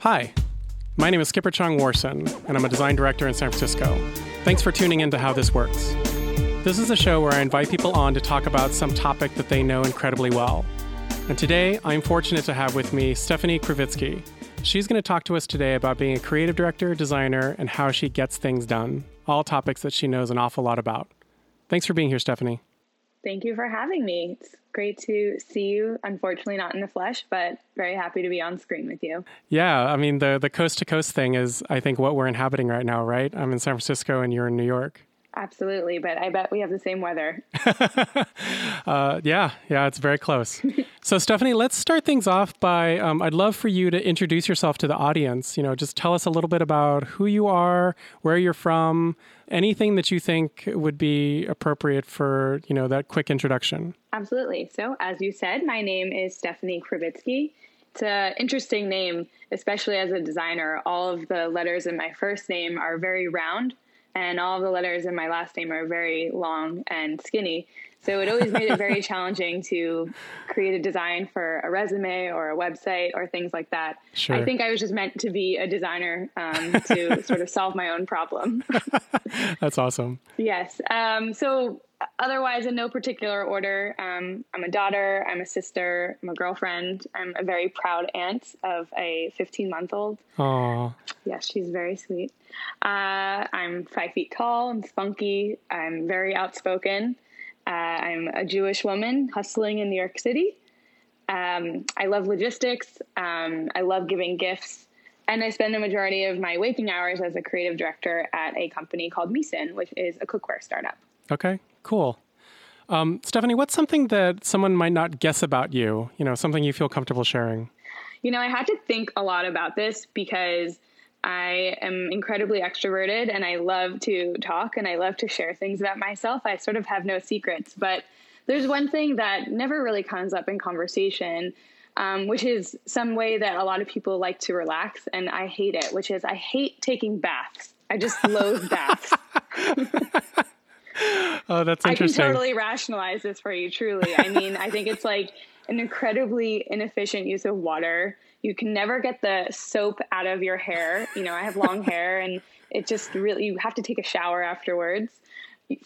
Hi, my name is Skipper Chong Warson, and I'm a design director in San Francisco. Thanks for tuning in to How This Works. This is a show where I invite people on to talk about some topic that they know incredibly well. And today, I'm fortunate to have with me Stephanie Kravitsky. She's going to talk to us today about being a creative director, designer, and how she gets things done, all topics that she knows an awful lot about. Thanks for being here, Stephanie. Thank you for having me. It's great to see you. Unfortunately, not in the flesh, but very happy to be on screen with you. Yeah, I mean the the coast to coast thing is, I think, what we're inhabiting right now, right? I'm in San Francisco, and you're in New York. Absolutely, but I bet we have the same weather. uh, yeah, yeah, it's very close. so, Stephanie, let's start things off by um, I'd love for you to introduce yourself to the audience. You know, just tell us a little bit about who you are, where you're from, anything that you think would be appropriate for you know that quick introduction. Absolutely. So, as you said, my name is Stephanie Kravitsky. It's an interesting name, especially as a designer. All of the letters in my first name are very round and all the letters in my last name are very long and skinny. So it always made it very challenging to create a design for a resume or a website or things like that. Sure. I think I was just meant to be a designer um, to sort of solve my own problem. That's awesome. Yes. Um, so otherwise, in no particular order, um, I'm a daughter, I'm a sister, I'm a girlfriend, I'm a very proud aunt of a 15 month old. Aww. Yes, she's very sweet. Uh, I'm five feet tall, I'm spunky, I'm very outspoken. Uh, I'm a Jewish woman hustling in New York City. Um, I love logistics. Um, I love giving gifts. And I spend the majority of my waking hours as a creative director at a company called Misen, which is a cookware startup. Okay, cool. Um, Stephanie, what's something that someone might not guess about you? You know, something you feel comfortable sharing? You know, I had to think a lot about this because I am incredibly extroverted and I love to talk and I love to share things about myself. I sort of have no secrets, but there's one thing that never really comes up in conversation, um, which is some way that a lot of people like to relax, and I hate it, which is I hate taking baths. I just loathe baths. oh, that's interesting. I can totally rationalize this for you, truly. I mean, I think it's like an incredibly inefficient use of water you can never get the soap out of your hair. You know, I have long hair and it just really, you have to take a shower afterwards.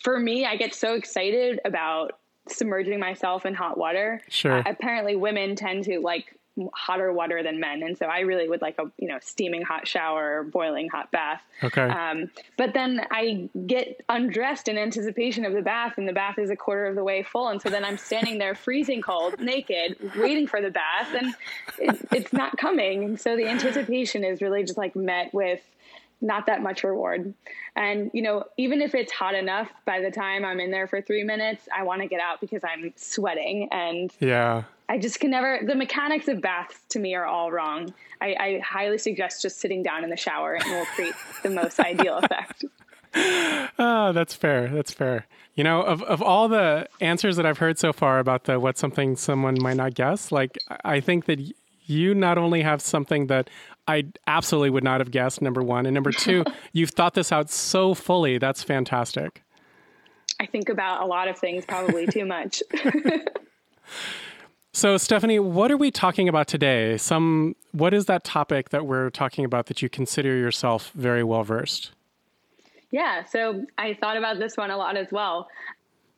For me, I get so excited about submerging myself in hot water. Sure. Uh, apparently, women tend to like hotter water than men, and so I really would like a you know steaming hot shower, or boiling hot bath. Okay. Um, but then I get undressed in anticipation of the bath, and the bath is a quarter of the way full, and so then I'm standing there freezing cold, naked, waiting for the bath, and it, it's not coming. And so the anticipation is really just like met with not that much reward. And, you know, even if it's hot enough by the time I'm in there for three minutes, I want to get out because I'm sweating. And yeah, I just can never, the mechanics of baths to me are all wrong. I, I highly suggest just sitting down in the shower and will create the most ideal effect. Oh, that's fair. That's fair. You know, of, of all the answers that I've heard so far about the what's something someone might not guess, like I think that you not only have something that I absolutely would not have guessed, number one. And number two, you've thought this out so fully. That's fantastic. I think about a lot of things, probably too much. so, Stephanie, what are we talking about today? Some what is that topic that we're talking about that you consider yourself very well versed? Yeah, so I thought about this one a lot as well.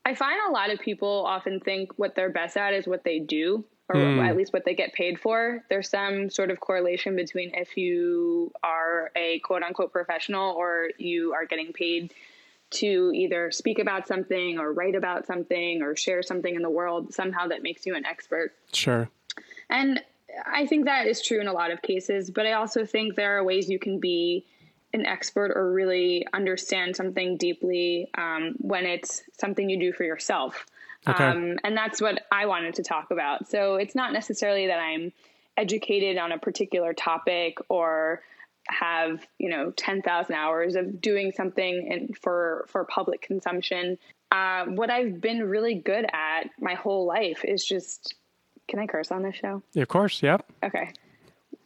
I find a lot of people often think what they're best at is what they do, or mm. at least what they get paid for. There's some sort of correlation between if you are a quote unquote professional or you are getting paid to either speak about something or write about something or share something in the world, somehow that makes you an expert. Sure. And I think that is true in a lot of cases, but I also think there are ways you can be an expert or really understand something deeply um, when it's something you do for yourself. Okay. Um, and that's what I wanted to talk about. So it's not necessarily that I'm educated on a particular topic or have you know 10,000 hours of doing something in, for for public consumption. Uh, what I've been really good at my whole life is just. Can I curse on this show? Of course. Yep. Okay.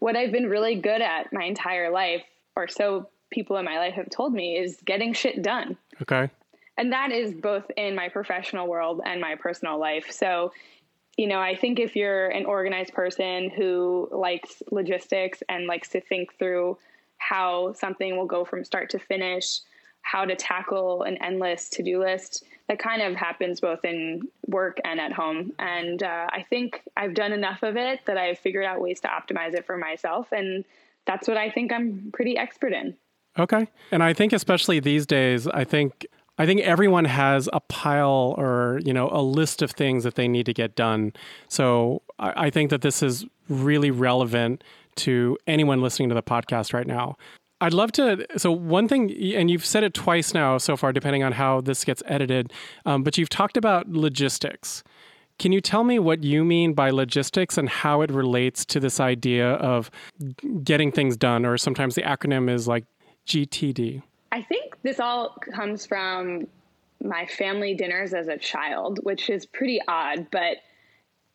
What I've been really good at my entire life, or so people in my life have told me, is getting shit done. Okay and that is both in my professional world and my personal life. So you know, I think if you're an organized person who likes logistics and likes to think through how something will go from start to finish, how to tackle an endless to do list, that kind of happens both in work and at home. And uh, I think I've done enough of it that I've figured out ways to optimize it for myself. And that's what I think I'm pretty expert in. Okay. And I think especially these days, I think I think everyone has a pile or, you know, a list of things that they need to get done. So I, I think that this is really relevant to anyone listening to the podcast right now. I'd love to. So, one thing, and you've said it twice now so far, depending on how this gets edited, um, but you've talked about logistics. Can you tell me what you mean by logistics and how it relates to this idea of getting things done? Or sometimes the acronym is like GTD. I think this all comes from my family dinners as a child, which is pretty odd, but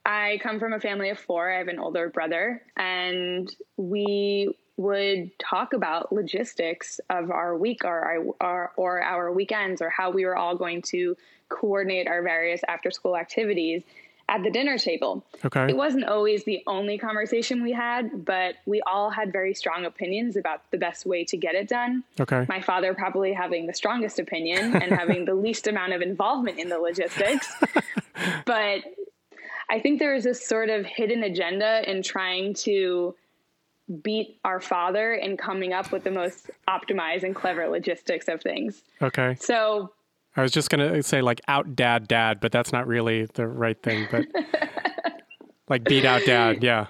I come from a family of four. I have an older brother, and we would talk about logistics of our week or our, or our weekends or how we were all going to coordinate our various after school activities at the dinner table. Okay. It wasn't always the only conversation we had, but we all had very strong opinions about the best way to get it done. Okay. My father probably having the strongest opinion and having the least amount of involvement in the logistics. but I think there is this sort of hidden agenda in trying to beat our father in coming up with the most optimized and clever logistics of things. Okay. So I was just gonna say like out dad dad, but that's not really the right thing. But like beat out dad, yeah.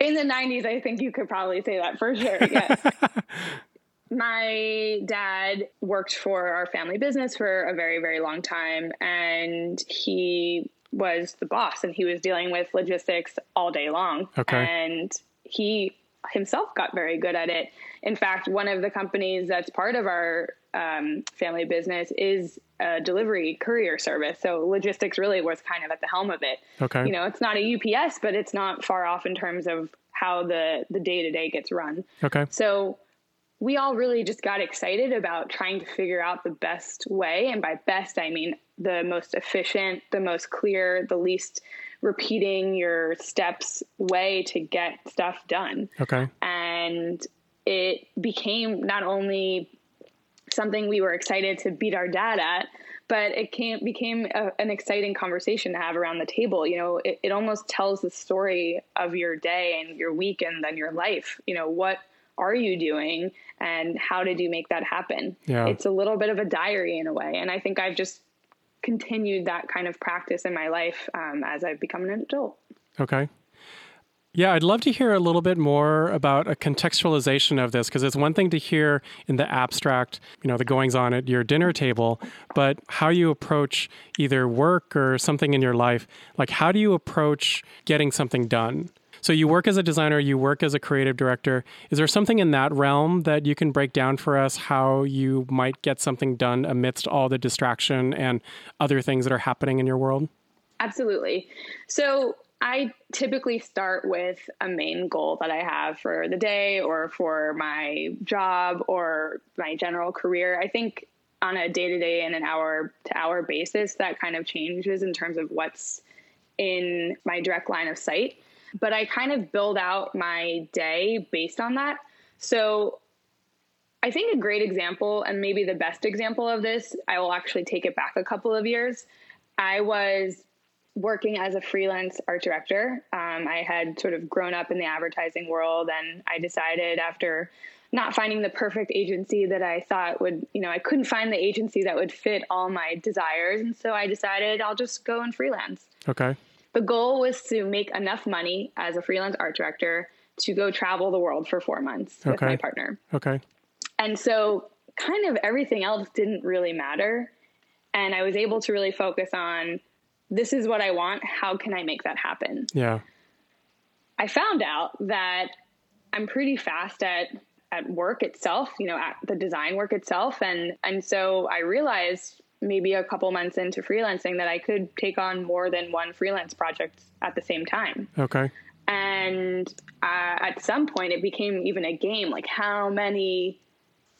In the '90s, I think you could probably say that for sure. Yes. My dad worked for our family business for a very, very long time, and he was the boss, and he was dealing with logistics all day long. Okay. And he himself got very good at it. In fact, one of the companies that's part of our um, family business is a delivery courier service. So logistics really was kind of at the helm of it. Okay. You know, it's not a UPS, but it's not far off in terms of how the the day to day gets run. Okay. So we all really just got excited about trying to figure out the best way, and by best I mean the most efficient, the most clear, the least repeating your steps way to get stuff done. Okay. And it became not only something we were excited to beat our dad at, but it came, became a, an exciting conversation to have around the table. You know, it, it almost tells the story of your day and your week and then your life. You know, what are you doing and how did you make that happen? Yeah. It's a little bit of a diary in a way. And I think I've just continued that kind of practice in my life um, as I've become an adult. Okay. Yeah, I'd love to hear a little bit more about a contextualization of this because it's one thing to hear in the abstract, you know, the goings on at your dinner table, but how you approach either work or something in your life. Like, how do you approach getting something done? So, you work as a designer, you work as a creative director. Is there something in that realm that you can break down for us how you might get something done amidst all the distraction and other things that are happening in your world? Absolutely. So, I typically start with a main goal that I have for the day or for my job or my general career. I think on a day to day and an hour to hour basis, that kind of changes in terms of what's in my direct line of sight. But I kind of build out my day based on that. So I think a great example, and maybe the best example of this, I will actually take it back a couple of years. I was working as a freelance art director. Um, I had sort of grown up in the advertising world, and I decided after not finding the perfect agency that I thought would, you know, I couldn't find the agency that would fit all my desires. And so I decided I'll just go and freelance. Okay. The goal was to make enough money as a freelance art director to go travel the world for four months with my partner. Okay. And so, kind of everything else didn't really matter. And I was able to really focus on this is what I want. How can I make that happen? Yeah. I found out that I'm pretty fast at at work itself, you know, at the design work itself and and so I realized maybe a couple months into freelancing that I could take on more than one freelance project at the same time. Okay. And uh, at some point, it became even a game. Like, how many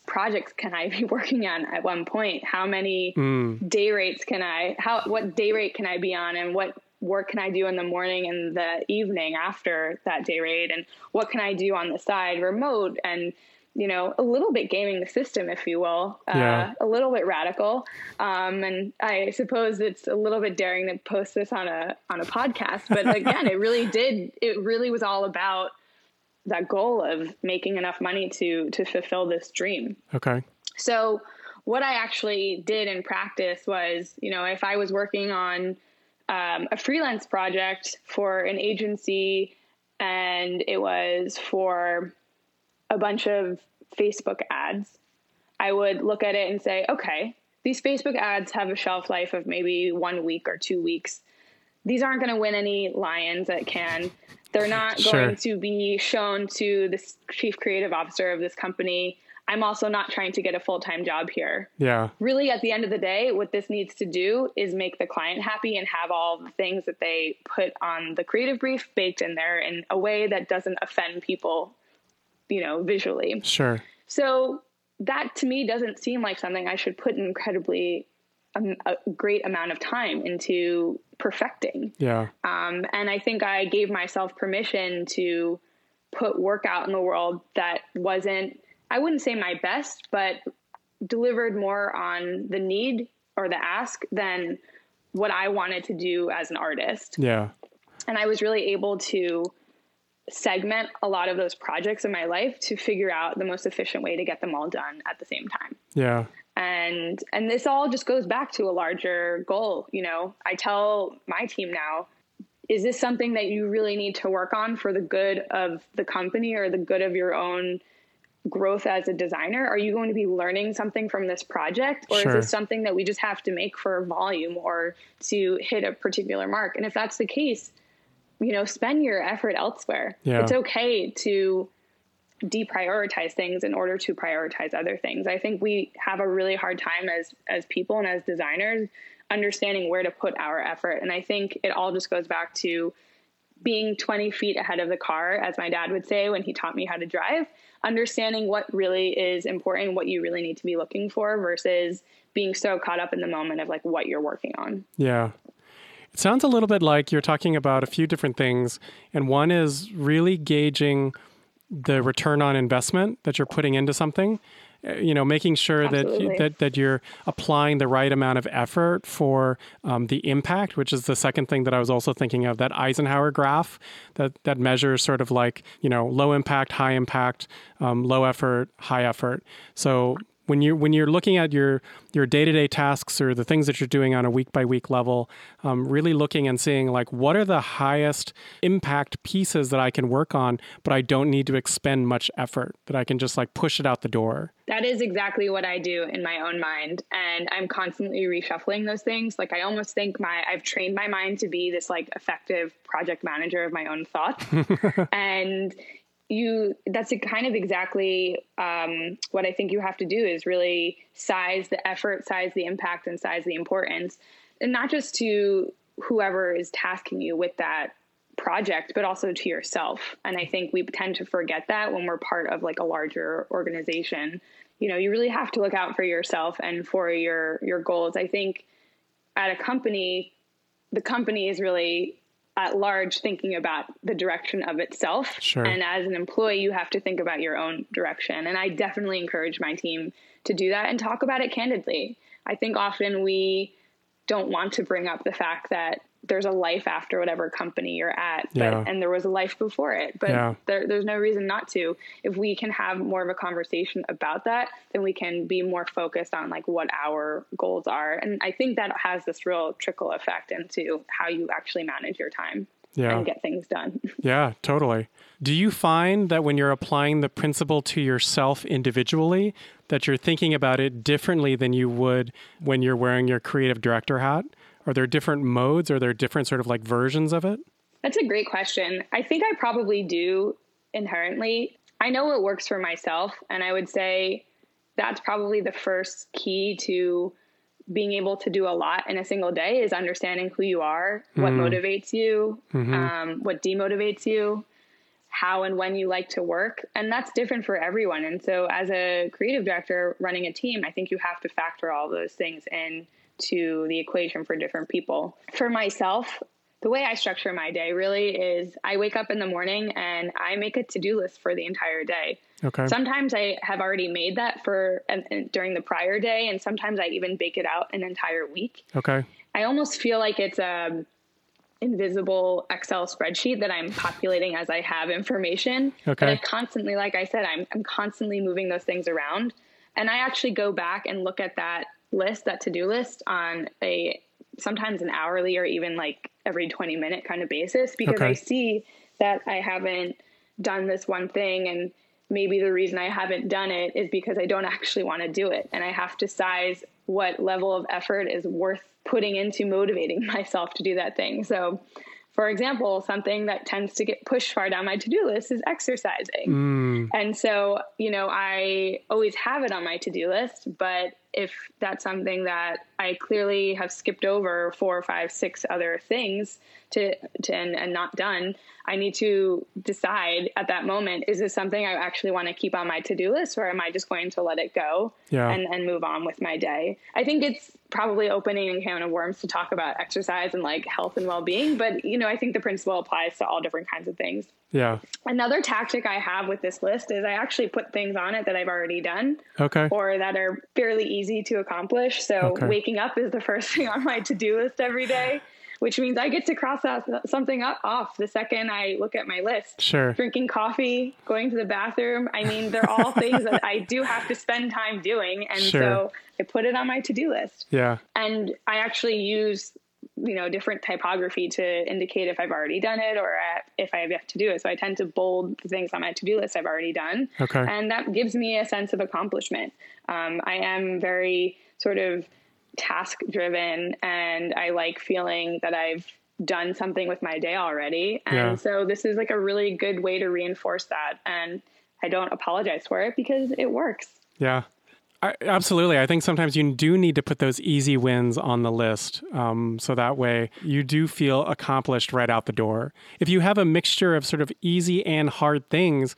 projects can I be working on at one point? How many Mm. day rates can I? How what day rate can I be on? And what work can I do in the morning and the evening after that day rate, and what can I do on the side remote, and you know, a little bit gaming the system, if you will, uh, yeah. a little bit radical. Um, and I suppose it's a little bit daring to post this on a on a podcast, but again, it really did. It really was all about that goal of making enough money to to fulfill this dream. Okay. So what I actually did in practice was, you know, if I was working on um, a freelance project for an agency and it was for a bunch of Facebook ads, I would look at it and say, okay, these Facebook ads have a shelf life of maybe one week or two weeks. These aren't going to win any lions at Cannes. They're not sure. going to be shown to the chief creative officer of this company. I'm also not trying to get a full time job here. Yeah. Really, at the end of the day, what this needs to do is make the client happy and have all the things that they put on the creative brief baked in there in a way that doesn't offend people you know, visually. Sure. So that to me doesn't seem like something I should put incredibly um, a great amount of time into perfecting. Yeah. Um, and I think I gave myself permission to put work out in the world that wasn't, I wouldn't say my best, but delivered more on the need or the ask than what I wanted to do as an artist. Yeah. And I was really able to segment a lot of those projects in my life to figure out the most efficient way to get them all done at the same time. Yeah. And and this all just goes back to a larger goal, you know. I tell my team now, is this something that you really need to work on for the good of the company or the good of your own growth as a designer? Are you going to be learning something from this project? Or sure. is this something that we just have to make for volume or to hit a particular mark? And if that's the case, you know, spend your effort elsewhere. Yeah. It's okay to deprioritize things in order to prioritize other things. I think we have a really hard time as as people and as designers understanding where to put our effort. And I think it all just goes back to being 20 feet ahead of the car, as my dad would say when he taught me how to drive, understanding what really is important, what you really need to be looking for versus being so caught up in the moment of like what you're working on. Yeah. It sounds a little bit like you're talking about a few different things, and one is really gauging the return on investment that you're putting into something uh, you know making sure that, that that you're applying the right amount of effort for um, the impact which is the second thing that i was also thinking of that eisenhower graph that that measures sort of like you know low impact high impact um, low effort high effort. So when you when you're looking at your your day to day tasks or the things that you're doing on a week by week level, um, really looking and seeing like what are the highest impact pieces that I can work on, but I don't need to expend much effort. That I can just like push it out the door. That is exactly what I do in my own mind, and I'm constantly reshuffling those things. Like I almost think my I've trained my mind to be this like effective project manager of my own thoughts, and you that's kind of exactly um, what I think you have to do is really size the effort, size the impact, and size the importance, and not just to whoever is tasking you with that project, but also to yourself. And I think we tend to forget that when we're part of like a larger organization. You know, you really have to look out for yourself and for your your goals. I think at a company, the company is really at large thinking about the direction of itself. Sure. And as an employee, you have to think about your own direction. And I definitely encourage my team to do that and talk about it candidly. I think often we don't want to bring up the fact that there's a life after whatever company you're at but, yeah. and there was a life before it but yeah. there, there's no reason not to if we can have more of a conversation about that then we can be more focused on like what our goals are and i think that has this real trickle effect into how you actually manage your time yeah. and get things done yeah totally do you find that when you're applying the principle to yourself individually that you're thinking about it differently than you would when you're wearing your creative director hat are there different modes? Are there different sort of like versions of it? That's a great question. I think I probably do inherently. I know what works for myself, and I would say that's probably the first key to being able to do a lot in a single day is understanding who you are, what mm. motivates you, mm-hmm. um, what demotivates you, how and when you like to work. And that's different for everyone. And so, as a creative director running a team, I think you have to factor all those things in to the equation for different people. For myself, the way I structure my day really is I wake up in the morning and I make a to do list for the entire day. Okay. Sometimes I have already made that for during the prior day, and sometimes I even bake it out an entire week. Okay. I almost feel like it's a invisible Excel spreadsheet that I'm populating as I have information. Okay. But I constantly, like I said, I'm I'm constantly moving those things around, and I actually go back and look at that list, that to do list, on a sometimes an hourly or even like every 20 minute kind of basis because okay. I see that I haven't done this one thing and maybe the reason I haven't done it is because I don't actually want to do it and I have to size what level of effort is worth putting into motivating myself to do that thing. So for example, something that tends to get pushed far down my to do list is exercising. Mm. And so, you know, I always have it on my to do list, but if that's something that I clearly have skipped over four, five, six other things to, to and, and not done, I need to decide at that moment is this something I actually want to keep on my to do list or am I just going to let it go yeah. and, and move on with my day? I think it's probably opening a can of worms to talk about exercise and like health and well being, but you know, I think the principle applies to all different kinds of things. Yeah. Another tactic I have with this list is I actually put things on it that I've already done. Okay. Or that are fairly easy to accomplish. So okay. waking up is the first thing on my to do list every day which means I get to cross out something off the second I look at my list. Sure. Drinking coffee, going to the bathroom. I mean, they're all things that I do have to spend time doing. And sure. so I put it on my to do list. Yeah. And I actually use you know different typography to indicate if I've already done it or if I have yet to do it. So I tend to bold the things on my to do list I've already done, okay. and that gives me a sense of accomplishment. Um, I am very sort of task driven and I like feeling that I've done something with my day already. And yeah. so this is like a really good way to reinforce that. And I don't apologize for it because it works. Yeah. I, absolutely. I think sometimes you do need to put those easy wins on the list. Um, so that way you do feel accomplished right out the door. If you have a mixture of sort of easy and hard things,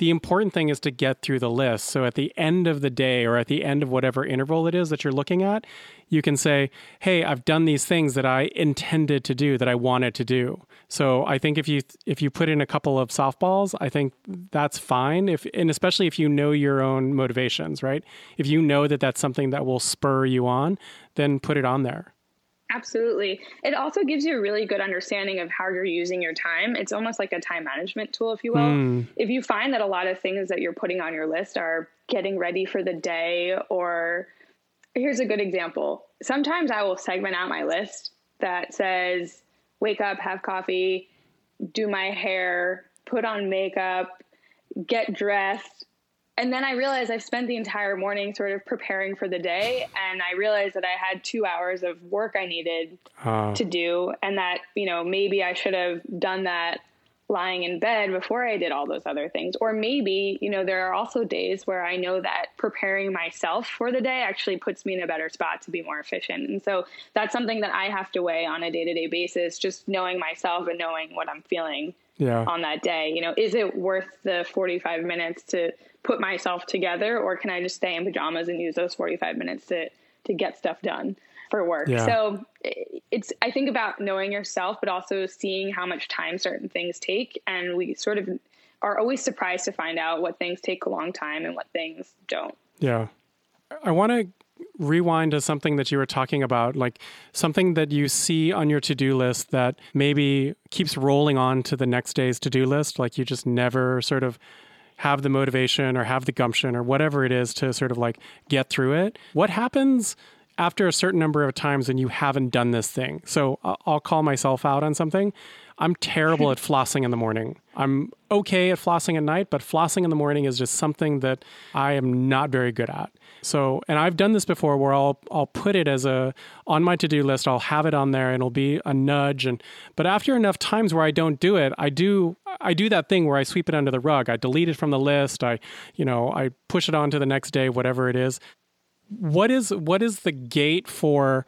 the important thing is to get through the list. So at the end of the day or at the end of whatever interval it is that you're looking at, you can say, "Hey, I've done these things that I intended to do, that I wanted to do." So I think if you if you put in a couple of softballs, I think that's fine. If and especially if you know your own motivations, right? If you know that that's something that will spur you on, then put it on there. Absolutely. It also gives you a really good understanding of how you're using your time. It's almost like a time management tool, if you will. Mm. If you find that a lot of things that you're putting on your list are getting ready for the day, or here's a good example. Sometimes I will segment out my list that says, wake up, have coffee, do my hair, put on makeup, get dressed, and then I realized I've spent the entire morning sort of preparing for the day, and I realized that I had two hours of work I needed uh. to do, and that you know maybe I should have done that lying in bed before I did all those other things. Or maybe, you know, there are also days where I know that preparing myself for the day actually puts me in a better spot to be more efficient. And so that's something that I have to weigh on a day to day basis, just knowing myself and knowing what I'm feeling yeah. on that day. You know, is it worth the 45 minutes to put myself together or can I just stay in pajamas and use those 45 minutes to to get stuff done for work. Yeah. So it's I think about knowing yourself but also seeing how much time certain things take and we sort of are always surprised to find out what things take a long time and what things don't. Yeah. I want to rewind to something that you were talking about, like something that you see on your to do list that maybe keeps rolling on to the next day's to do list. Like you just never sort of have the motivation or have the gumption or whatever it is to sort of like get through it. What happens after a certain number of times when you haven't done this thing? So I'll call myself out on something. I'm terrible at flossing in the morning. I'm okay at flossing at night, but flossing in the morning is just something that I am not very good at. So, and I've done this before where I'll I'll put it as a on my to-do list, I'll have it on there and it'll be a nudge and but after enough times where I don't do it, I do I do that thing where I sweep it under the rug. I delete it from the list. I, you know, I push it on to the next day, whatever it is. What is what is the gate for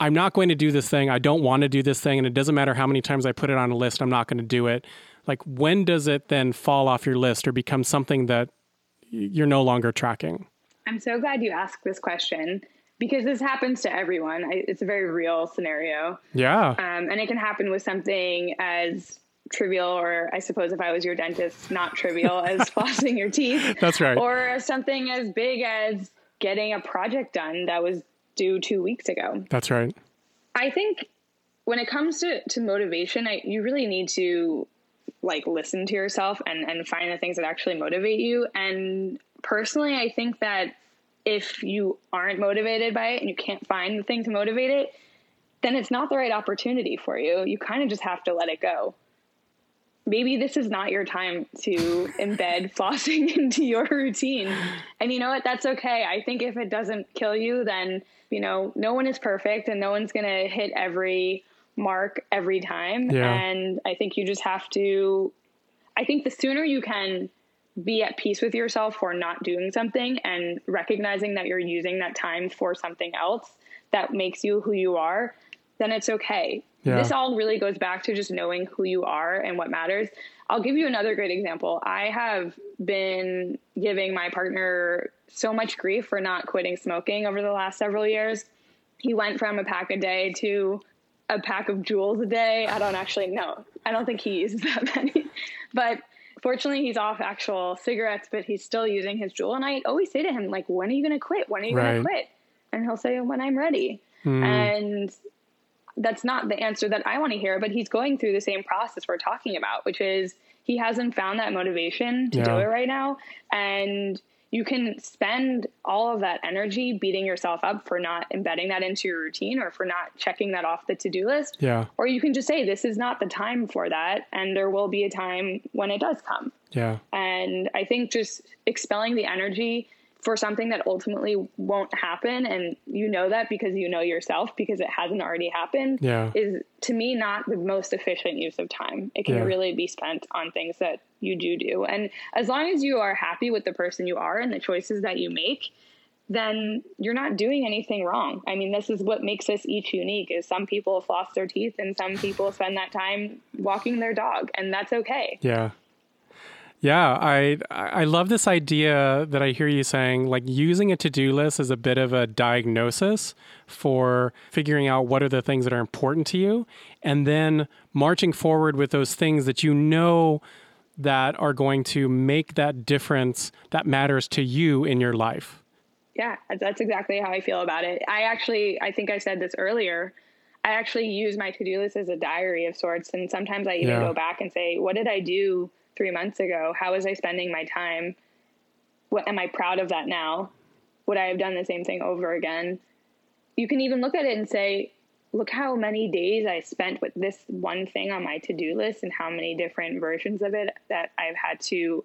I'm not going to do this thing. I don't want to do this thing and it doesn't matter how many times I put it on a list, I'm not going to do it. Like when does it then fall off your list or become something that you're no longer tracking? I'm so glad you asked this question. because this happens to everyone. I, it's a very real scenario. Yeah. Um, and it can happen with something as trivial, or I suppose if I was your dentist, not trivial as flossing your teeth. That's right. Or something as big as getting a project done that was due two weeks ago. That's right. I think when it comes to, to motivation, I, you really need to like listen to yourself and, and find the things that actually motivate you. And personally, I think that if you aren't motivated by it and you can't find the thing to motivate it, then it's not the right opportunity for you. You kind of just have to let it go. Maybe this is not your time to embed flossing into your routine. And you know what? That's okay. I think if it doesn't kill you, then, you know, no one is perfect and no one's going to hit every mark every time. Yeah. And I think you just have to, I think the sooner you can be at peace with yourself for not doing something and recognizing that you're using that time for something else that makes you who you are, then it's okay. Yeah. This all really goes back to just knowing who you are and what matters. I'll give you another great example. I have been giving my partner so much grief for not quitting smoking over the last several years. He went from a pack a day to a pack of Juuls a day. I don't actually know. I don't think he uses that many. But fortunately, he's off actual cigarettes, but he's still using his Juul. And I always say to him, like, when are you going to quit? When are you Right. going to quit? And he'll say, when I'm ready. Hmm. And that's not the answer that I want to hear, but he's going through the same process we're talking about, which is he hasn't found that motivation to do it right now. And you can spend all of that energy beating yourself up for not embedding that into your routine or for not checking that off the to do list. Yeah. Or you can just say, this is not the time for that. And there will be a time when it does come. Yeah. And I think just expelling the energy for something that ultimately won't happen, and you know that because you know yourself because it hasn't already happened, Yeah. is to me not the most efficient use of time. It can Yeah. really be spent on things that you do do. And as long as you are happy with the person you are and the choices that you make, then you're not doing anything wrong. I mean, this is what makes us each unique is some people floss their teeth and some people spend that time walking their dog and that's okay. Yeah. Yeah, I I love this idea that I hear you saying like using a to-do list is a bit of a diagnosis for figuring out what are the things that are important to you and then marching forward with those things that you know that are going to make that difference that matters to you in your life. Yeah, that's exactly how I feel about it. I actually, I think I said this earlier. I actually use my to do list as a diary of sorts. And sometimes I even Yeah. go back and say, what did I do three months ago? How was I spending my time? What am I proud of that now? Would I have done the same thing over again? You can even look at it and say, look how many days I spent with this one thing on my to do list and how many different versions of it that I've had to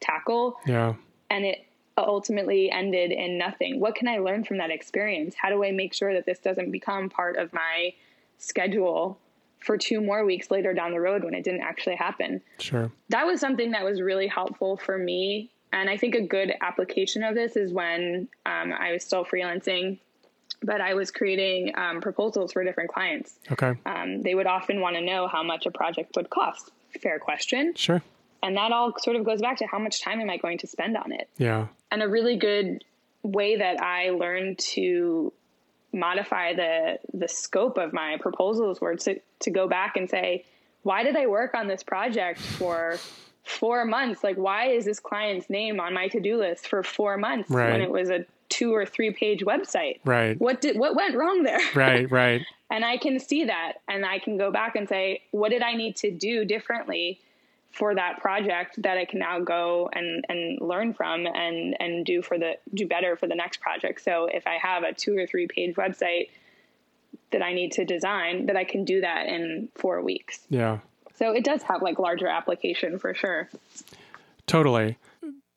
tackle Yeah. and it ultimately ended in nothing. What can I learn from that experience? How do I make sure that this doesn't become part of my schedule for two more weeks later down the road when it didn't actually happen? Sure. That was something that was really helpful for me. And I think a good application of this is when um, I was still freelancing, but I was creating um, proposals for different clients. Okay. Um, they would often want to know how much a project would cost. Fair question. Sure. And that all sort of goes back to how much time am I going to spend on it? Yeah. and a really good way that I learned to modify the the scope of my proposals were to to go back and say, why did I work on this project for four months? Like, why is this client's name on my to do list for four months Right. when it was a two or three page website? Right. What did what went wrong there? Right, right. and I can see that, and I can go back and say, what did I need to do differently? For that project that I can now go and, and learn from and, and do for the do better for the next project. So if I have a two or three page website that I need to design, that I can do that in four weeks. Yeah. So it does have like larger application for sure. Totally.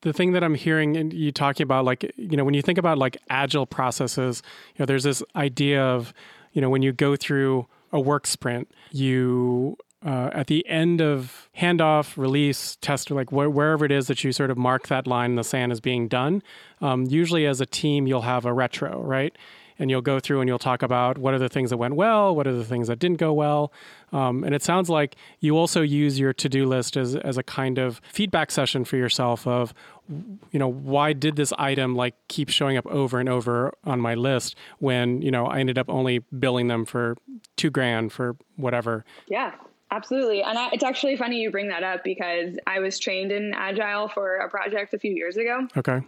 The thing that I'm hearing in you talking about, like, you know, when you think about like agile processes, you know, there's this idea of, you know, when you go through a work sprint, you, uh, at the end of handoff, release, test, like wh- wherever it is that you sort of mark that line in the sand as being done, um, usually as a team, you'll have a retro, right? and you'll go through and you'll talk about what are the things that went well, what are the things that didn't go well. Um, and it sounds like you also use your to do list as, as a kind of feedback session for yourself of you know, why did this item like keep showing up over and over on my list when, you know, I ended up only billing them for two grand for whatever? Yeah. Absolutely. And I, it's actually funny you bring that up because I was trained in Agile for a project a few years ago. Okay.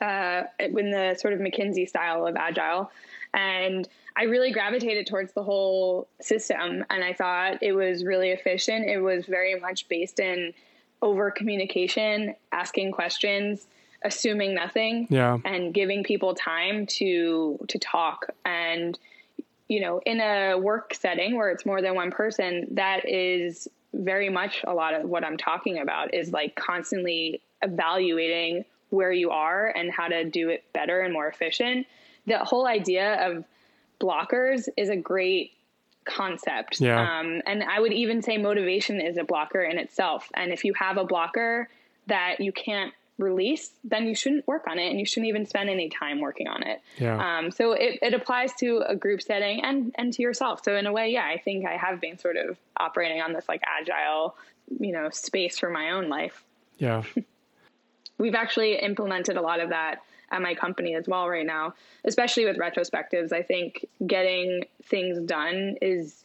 Uh, in the sort of McKinsey style of Agile. And I really gravitated towards the whole system. And I thought it was really efficient. It was very much based in over communication, asking questions, assuming nothing, yeah. and giving people time to to talk and you know, in a work setting where it's more than one person, that is very much a lot of what I'm talking about is like constantly evaluating where you are and how to do it better and more efficient. The whole idea of blockers is a great concept. Yeah. Um, and I would even say motivation is a blocker in itself. And if you have a blocker that you can't release, then you shouldn't work on it and you shouldn't even spend any time working on it. Yeah. Um, so it, it applies to a group setting and, and to yourself. So in a way, yeah, I think I have been sort of operating on this like agile, you know, space for my own life. Yeah. We've actually implemented a lot of that at my company as well right now, especially with retrospectives. I think getting things done is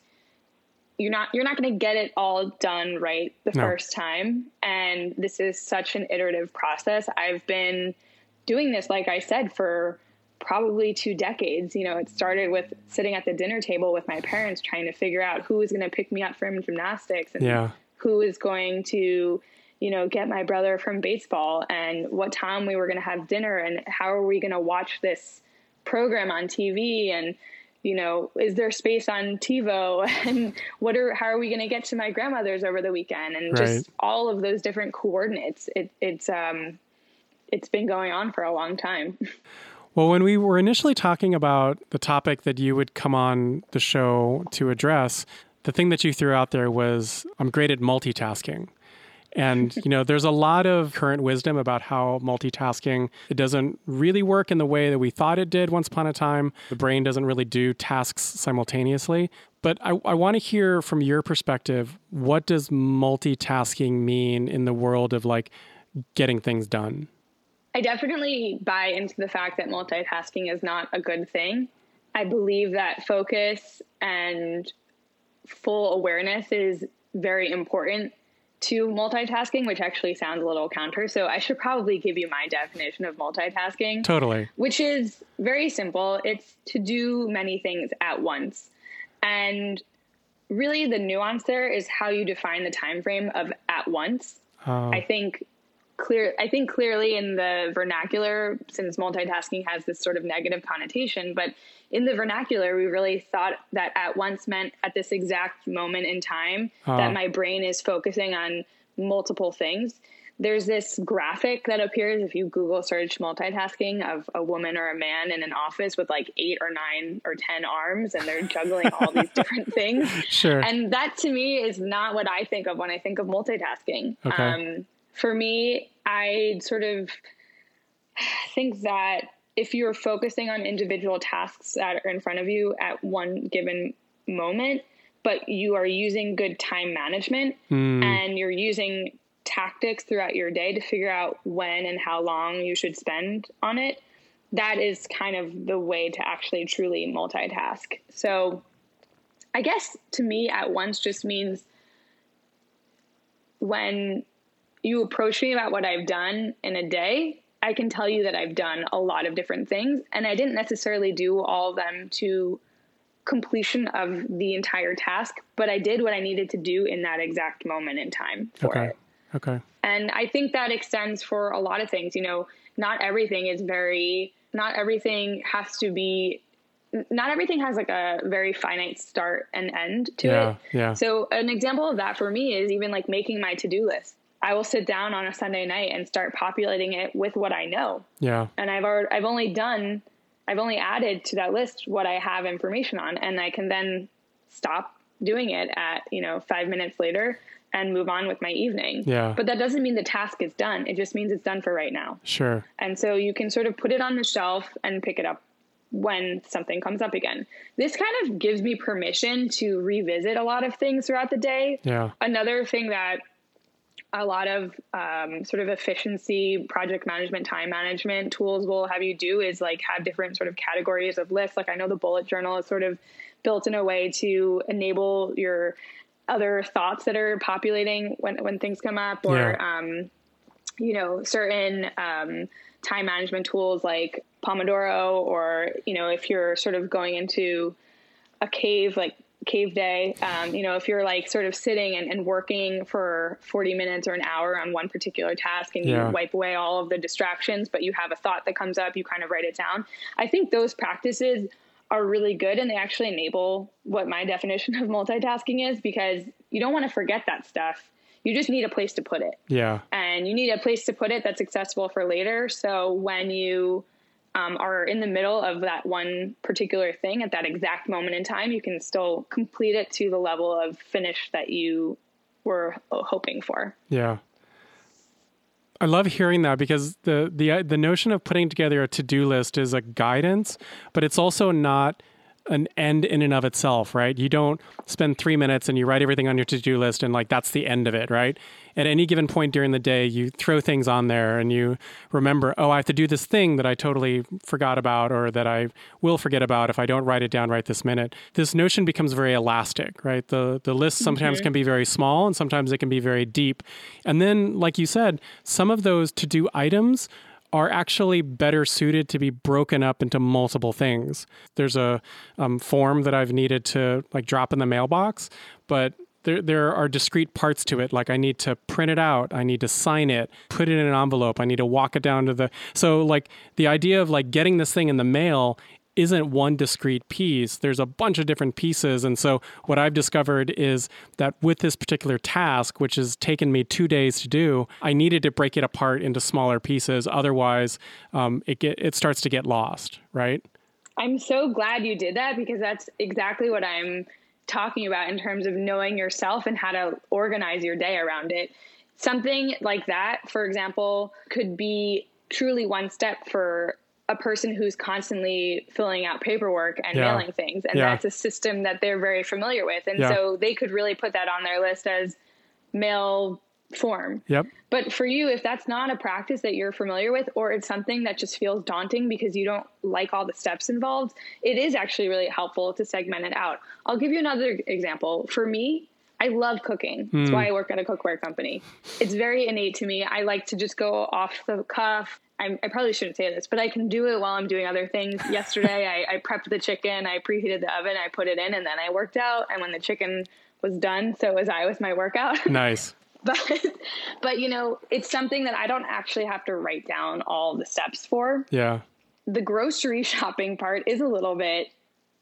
you're not you're not going to get it all done right the no. first time and this is such an iterative process i've been doing this like i said for probably two decades you know it started with sitting at the dinner table with my parents trying to figure out who was going to pick me up from gymnastics and yeah. who is going to you know get my brother from baseball and what time we were going to have dinner and how are we going to watch this program on tv and you know, is there space on TiVo and what are how are we going to get to my grandmother's over the weekend and right. just all of those different coordinates. It, it's um it's been going on for a long time. Well, when we were initially talking about the topic that you would come on the show to address, the thing that you threw out there was I'm great at multitasking. And you know, there's a lot of current wisdom about how multitasking it doesn't really work in the way that we thought it did once upon a time. The brain doesn't really do tasks simultaneously. But I, I want to hear from your perspective, what does multitasking mean in the world of like getting things done? I definitely buy into the fact that multitasking is not a good thing. I believe that focus and full awareness is very important to multitasking, which actually sounds a little counter. So I should probably give you my definition of multitasking. Totally. Which is very simple. It's to do many things at once. And really the nuance there is how you define the time frame of at once. Oh. I think clear I think clearly in the vernacular since multitasking has this sort of negative connotation, but in the vernacular, we really thought that at once meant at this exact moment in time uh. that my brain is focusing on multiple things. There's this graphic that appears if you Google search multitasking of a woman or a man in an office with like eight or nine or 10 arms and they're juggling all these different things. Sure. And that to me is not what I think of when I think of multitasking. Okay. Um, for me, I sort of think that if you're focusing on individual tasks that are in front of you at one given moment, but you are using good time management mm. and you're using tactics throughout your day to figure out when and how long you should spend on it, that is kind of the way to actually truly multitask. So, I guess to me, at once just means when you approach me about what I've done in a day, I can tell you that I've done a lot of different things and I didn't necessarily do all of them to completion of the entire task, but I did what I needed to do in that exact moment in time for okay. it. Okay. And I think that extends for a lot of things. You know, not everything is very, not everything has to be, not everything has like a very finite start and end to yeah, it. Yeah. So an example of that for me is even like making my to do list. I will sit down on a Sunday night and start populating it with what I know. Yeah. And I've already, I've only done, I've only added to that list what I have information on, and I can then stop doing it at you know five minutes later and move on with my evening. Yeah. But that doesn't mean the task is done. It just means it's done for right now. Sure. And so you can sort of put it on the shelf and pick it up when something comes up again. This kind of gives me permission to revisit a lot of things throughout the day. Yeah. Another thing that a lot of um, sort of efficiency project management time management tools will have you do is like have different sort of categories of lists like i know the bullet journal is sort of built in a way to enable your other thoughts that are populating when, when things come up or yeah. um, you know certain um, time management tools like pomodoro or you know if you're sort of going into a cave like Caveday um, you know if you're like sort of sitting and, and, working for 40 minutes or an hour on one particular task and yeah. you wipe away all of the distractions but you have a thought that comes up you kind of write it down. I think those practices are really good and they actually enable what my definition of multitasking is because you don't want to forget that stuff. You just need a place to put it. Yeah. And you need a place to put it that's accessible for later. So when you um, are in the middle of that one particular thing at that exact moment in time, you can still complete it to the level of finish that you were hoping for. Yeah. I love hearing that because the the the notion of putting together a to-do list is a guidance, but it's also not an end in and of itself, right? You don't spend three minutes and you write everything on your to do list and like that's the end of it, right? At any given point during the day, you throw things on there and you remember, oh, I have to do this thing that I totally forgot about or that I will forget about if I don't write it down right this minute. This notion becomes very elastic, right? The the list sometimes mm-hmm. can be very small and sometimes it can be very deep. And then, like you said, some of those to do items are actually better suited to be broken up into multiple things. There's a um, form that I've needed to like drop in the mailbox, but there, there are discrete parts to it. Like I need to print it out, I need to sign it, put it in an envelope, I need to walk it down to the. So like the idea of like getting this thing in the mail isn't one discrete piece. There's a bunch of different pieces. And so, what I've discovered is that with this particular task, which has taken me two days to do, I needed to break it apart into smaller pieces. Otherwise, um, it, get, it starts to get lost, right? I'm so glad you did that because that's exactly what I'm talking about in terms of knowing yourself and how to organize your day around it. Something like that, for example, could be truly one step for a person who's constantly filling out paperwork and yeah. mailing things and yeah. that's a system that they're very familiar with and yeah. so they could really put that on their list as mail form yep but for you if that's not a practice that you're familiar with or it's something that just feels daunting because you don't like all the steps involved it is actually really helpful to segment it out i'll give you another example for me I love cooking. That's hmm. why I work at a cookware company. It's very innate to me. I like to just go off the cuff I'm, i probably shouldn't say this, but I can do it while I'm doing other things. Yesterday, I, I, prepped the chicken, I preheated the oven, I put it in, and then I worked out. And when the chicken was done, so was I with my workout. Nice. but, but you know, it's something that I don't actually have to write down all the steps for. Yeah. The grocery shopping part is a little bit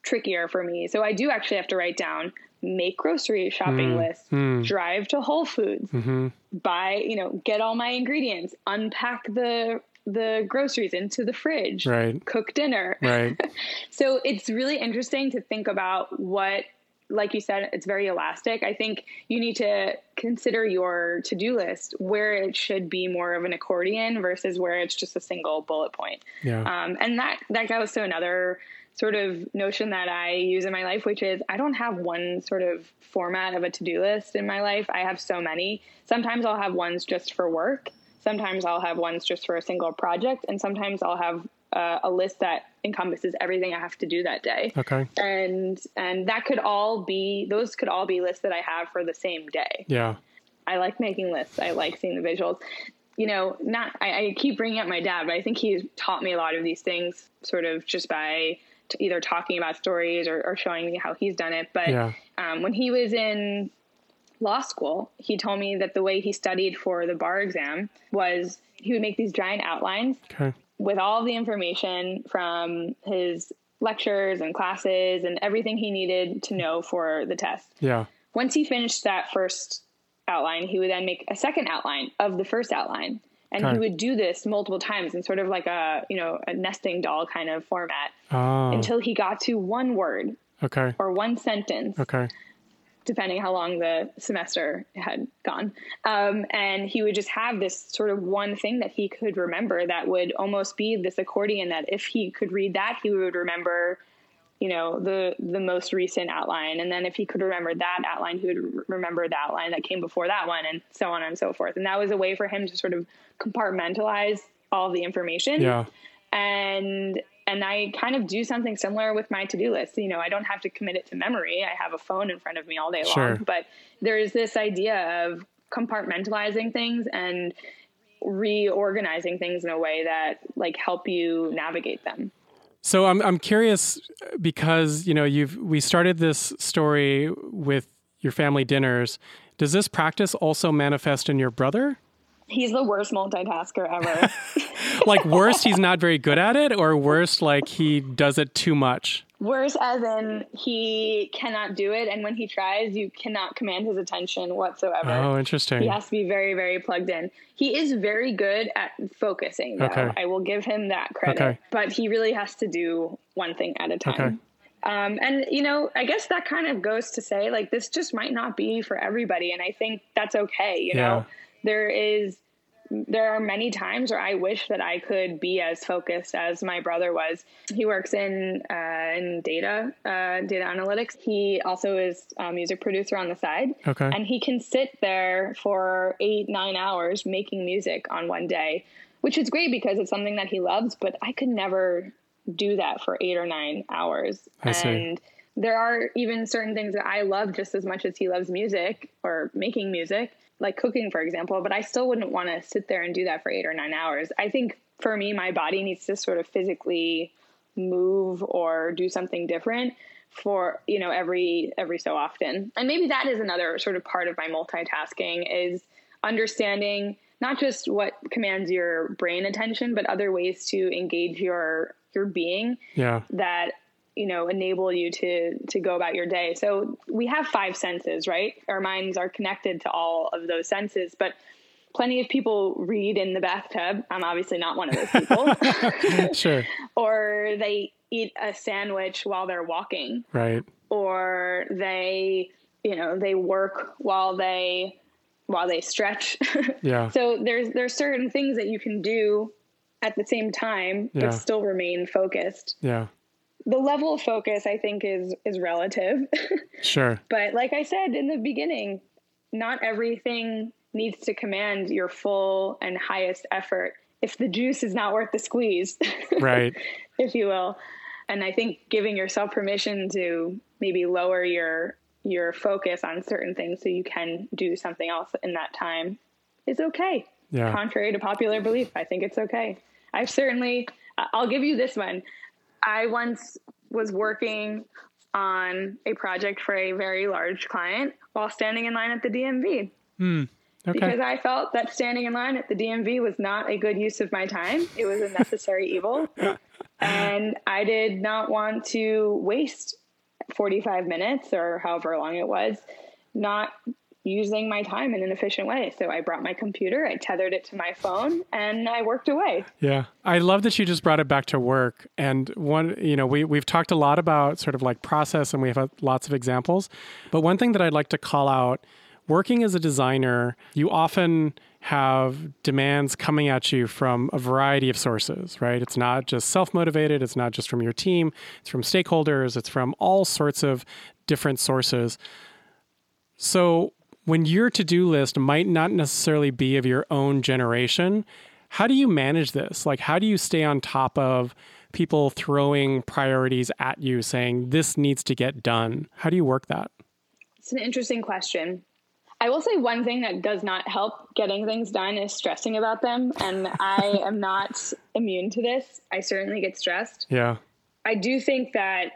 trickier for me. So I do actually have to write down make grocery shopping mm, lists, mm. drive to Whole Foods, mm-hmm. buy, you know, get all my ingredients, unpack the the groceries into the fridge, right. cook dinner. Right. so it's really interesting to think about what like you said, it's very elastic. I think you need to consider your to do list where it should be more of an accordion versus where it's just a single bullet point. Yeah. Um, and that that goes to another sort of notion that I use in my life, which is I don't have one sort of format of a to do list in my life. I have so many. Sometimes I'll have ones just for work, Sometimes I'll have ones just for a single project, and sometimes I'll have uh, a list that encompasses everything I have to do that day. Okay. And and that could all be those could all be lists that I have for the same day. Yeah. I like making lists. I like seeing the visuals. You know, not I, I keep bringing up my dad, but I think he's taught me a lot of these things, sort of just by either talking about stories or, or, showing me how he's done it. But yeah. um, when he was in law school, he told me that the way he studied for the bar exam was he would make these giant outlines okay. With all the information from his lectures and classes and everything he needed to know for the test. Yeah. Once he finished that first outline, he would then make a second outline of the first outline. And okay. he would do this multiple times in sort of like a, you know, a nesting doll kind of format oh. until he got to one word. Okay. Or one sentence. Okay depending how long the semester had gone. Um, and he would just have this sort of one thing that he could remember that would almost be this accordion that if he could read that, he would remember you know the the most recent outline. And then if he could remember that outline he would remember the outline that came before that one and so on and so forth. And that was a way for him to sort of compartmentalize all the information. Yeah and and I kind of do something similar with my to-do list. You know, I don't have to commit it to memory. I have a phone in front of me all day Sure. long, but there's this idea of compartmentalizing things and reorganizing things in a way that like help you navigate them. So I'm I'm curious because you know you've we started this story with your family dinners. Does this practice also manifest in your brother? He's the worst multitasker ever. Like worst, he's not very good at it, or worst, like he does it too much. Worse, as in he cannot do it, and when he tries, you cannot command his attention whatsoever. Oh, interesting. He has to be very, very plugged in. He is very good at focusing, though. Okay. I will give him that credit. Okay. But he really has to do one thing at a time. Okay. Um, and, you know, I guess that kind of goes to say, like, this just might not be for everybody. And I think that's okay. You Yeah. know, there is there are many times where I wish that I could be as focused as my brother was. He works in uh, in data uh, data analytics. He also is a music producer on the side, Okay. and he can sit there for eight nine hours making music on one day, which is great because it's something that he loves. But I could never do that for eight or nine hours. I see. and there are even certain things that I love just as much as he loves music or making music, like cooking, for example, but I still wouldn't want to sit there and do that for eight or nine hours. I think for me, my body needs to sort of physically move or do something different for you know every every so often and maybe that is another sort of part of my multitasking is understanding not just what commands your brain attention but other ways to engage your your being yeah. that you know enable you to to go about your day so we have five senses right our minds are connected to all of those senses but plenty of people read in the bathtub i'm obviously not one of those people Sure. or they eat a sandwich while they're walking Right. or they you know they work while they while they stretch Yeah. so there's there's certain things that you can do at the same time Yeah. but still remain focused Yeah. The level of focus i think is is relative Sure. but like i said in the beginning not everything needs to command your full and highest effort if the juice is not worth the squeeze Right. if you will and i think giving yourself permission to maybe lower your your focus on certain things so you can do something else in that time is okay Yeah. contrary to popular belief i think it's okay i've certainly i'll give you this one i once was working on a project for a very large client while standing in line at the dmv hmm, Okay. because I felt that standing in line at the DMV was not a good use of my time. It was a necessary evil. And I did not want to waste 45 minutes or however long it was not using my time in an efficient way. So I brought my computer, I tethered it to my phone, and I worked away. Yeah. I love that you just brought it back to work. And one, you know, we, we've talked a lot about sort of like process and we have uh, lots of examples. But one thing that I'd like to call out working as a designer, you often have demands coming at you from a variety of sources, right? It's not just self motivated, it's not just from your team, it's from stakeholders, it's from all sorts of different sources. So when your to do list might not necessarily be of your own generation, how do you manage this? Like, how do you stay on top of people throwing priorities at you saying this needs to get done? How do you work that? It's an interesting question. I will say one thing that does not help getting things done is stressing about them. And I am not immune to this. I certainly get stressed. Yeah. I do think that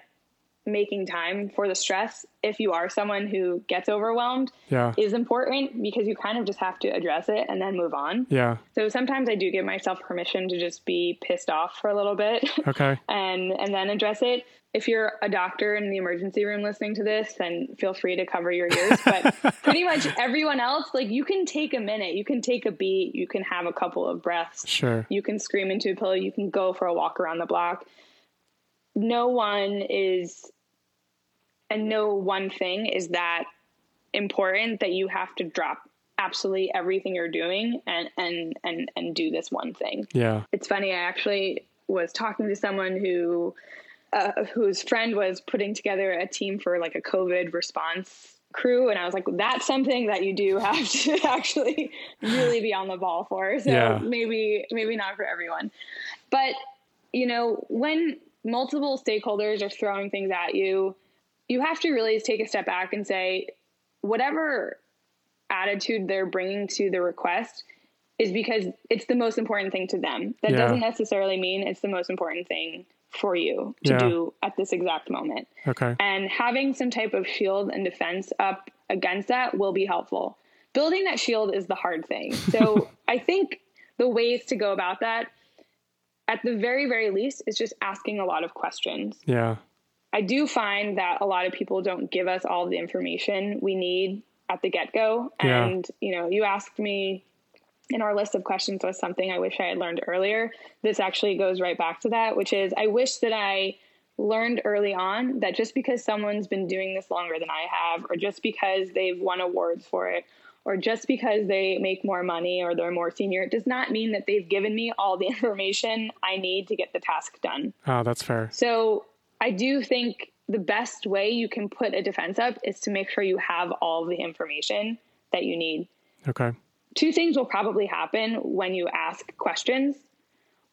making time for the stress, if you are someone who gets overwhelmed, Yeah. is important because you kind of just have to address it and then move on. Yeah. So sometimes I do give myself permission to just be pissed off for a little bit Okay. and and then address it. If you're a doctor in the emergency room listening to this, then feel free to cover your ears. But pretty much everyone else, like you can take a minute, you can take a beat, you can have a couple of breaths, Sure. you can scream into a pillow, you can go for a walk around the block. No one is, and no one thing is that important that you have to drop absolutely everything you're doing and and and and do this one thing Yeah. it's funny i actually was talking to someone who uh, whose friend was putting together a team for like a COVID response crew and I was like that's something that you do have to actually really be on the ball for so yeah. maybe maybe not for everyone but you know when multiple stakeholders are throwing things at you you have to really take a step back and say whatever attitude they're bringing to the request is because it's the most important thing to them that yeah. doesn't necessarily mean it's the most important thing for you to yeah. do at this exact moment. Okay. And having some type of shield and defense up against that will be helpful. Building that shield is the hard thing. So I think the ways to go about that, at the very, very least, is just asking a lot of questions. Yeah. I do find that a lot of people don't give us all the information we need at the get go. And, yeah. you know, you asked me in our list of questions was something I wish I had learned earlier. This actually goes right back to that, which is I wish that I learned early on that just because someone's been doing this longer than I have, or just because they've won awards for it, or just because they make more money or they're more senior, it does not mean that they've given me all the information I need to get the task done. Oh, that's fair. So I do think the best way you can put a defense up is to make sure you have all the information that you need. Okay two things will probably happen when you ask questions.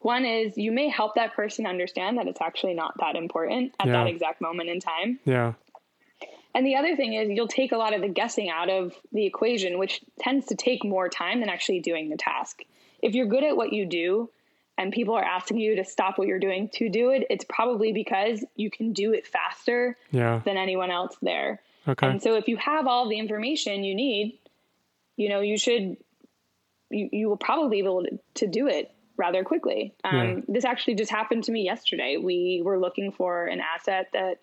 One is you may help that person understand that it's actually not that important at yeah. that exact moment in time. Yeah. And the other thing is you'll take a lot of the guessing out of the equation, which tends to take more time than actually doing the task. If you're good at what you do and people are asking you to stop what you're doing to do it, it's probably because you can do it faster yeah. than anyone else there. Okay. And so if you have all the information you need, you know, you should you, you will probably be able to, to do it rather quickly. Um, yeah. This actually just happened to me yesterday. We were looking for an asset that